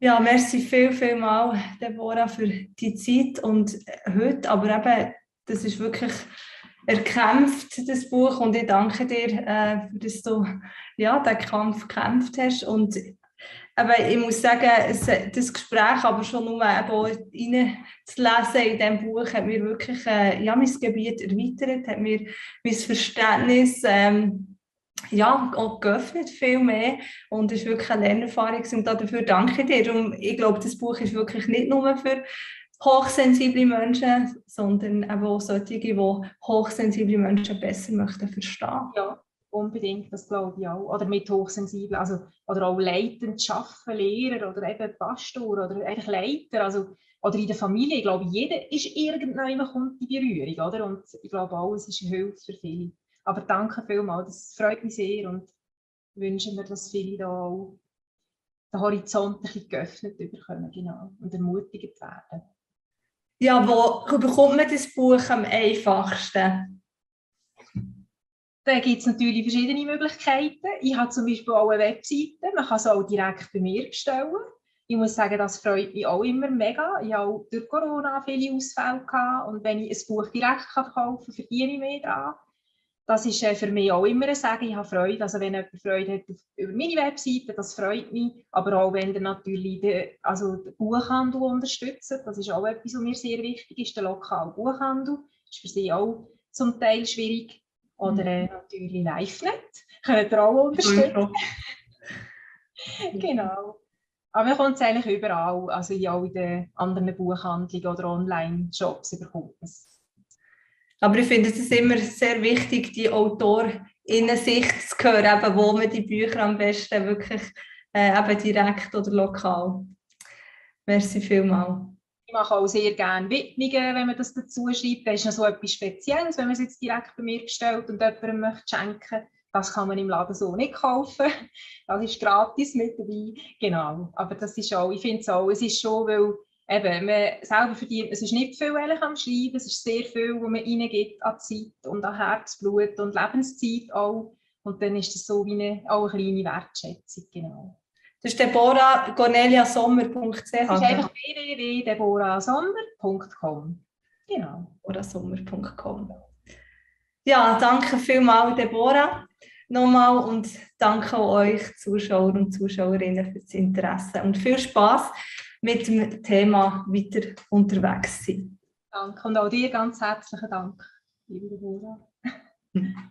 Ja, merci viel, viel mal, Deborah, für die Zeit und heute. Aber eben, das ist wirklich erkämpft, das Buch. Und ich danke dir, äh, dass du ja, den Kampf gekämpft hast. Und aber ich muss sagen, es, das Gespräch, aber schon nur eben zu lesen in diesem Buch, hat mir wirklich äh, ja, mein Gebiet erweitert, hat mir mein Verständnis ähm, ja, auch geöffnet, viel mehr. Und ist wirklich eine Lernerfahrung. Und dafür danke ich dir. Und ich glaube, das Buch ist wirklich nicht nur für hochsensible Menschen, sondern auch solche, die hochsensible Menschen besser möchten verstehen. Ja, unbedingt, das glaube ich auch. Oder mit hochsensiblen, also, oder auch leitend arbeiten, Lehrer oder eben Pastor oder eigentlich Leiter. Also, oder in der Familie, ich glaube, jeder ist irgendwann kommt in Berührung, oder? Und ich glaube auch, es ist eine Hilfe für viele. Aber danke vielmals, das freut mich sehr und wünschen mir, dass viele da auch den Horizont ein bisschen geöffnet bekommen genau, und ermutigt werden. Ja, wo bekommt man das Buch am einfachsten? Da gibt es natürlich verschiedene Möglichkeiten. Ich habe zum Beispiel auch eine Webseite, man kann es auch direkt bei mir bestellen. Ich muss sagen, das freut mich auch immer mega. Ich habe auch durch Corona viele Ausfälle gehabt und wenn ich ein Buch direkt kaufen kann, verdiene ich mehr daran. Das ist äh, für mich auch immer ein Sagen. Ich habe Freude. Also wenn jemand Freude hat über meine Webseite, das freut mich. Aber auch wenn ihr natürlich den, also den Buchhandel unterstützt, das ist auch etwas, was mir sehr wichtig ist, der lokale Buchhandel. Das ist für sie auch zum Teil schwierig. Oder äh, natürlich LiveNet, könnt ihr auch unterstützen. [laughs] genau. Aber man kommt es eigentlich überall, also in all den anderen Buchhandlungen oder Online-Shops überkommt es. Aber ich finde es ist immer sehr wichtig, die AutorInnen-Sicht zu hören, eben, wo man die Bücher am besten wirklich äh, eben direkt oder lokal. Merci vielmals. Mache auch sehr gerne Widmungen, wenn man das dazu schreibt. Das ist noch so etwas Spezielles, wenn man es jetzt direkt bei mir bestellt und jemandem möchte schenken das kann man im Laden so nicht kaufen. [laughs] Das ist gratis mit dabei. Genau. Aber das ist auch, ich finde es auch, es ist schon, weil eben, man selber verdient, es ist nicht viel am Schreiben, es ist sehr viel, wo man reingibt an Zeit und an Herzblut und Lebenszeit auch. Und dann ist das so wie eine, auch eine kleine Wertschätzung, genau. Das ist deborah.corneliasommer.ch. Das ist einfach www.deborahsommer.com. Genau. deborahsommer.com. Ja, danke vielmals, Deborah, nochmal und danke euch Zuschauer und Zuschauerinnen für das Interesse und viel Spaß mit dem Thema weiter unterwegs sein. Danke und auch dir ganz herzlichen Dank, liebe Deborah. [laughs]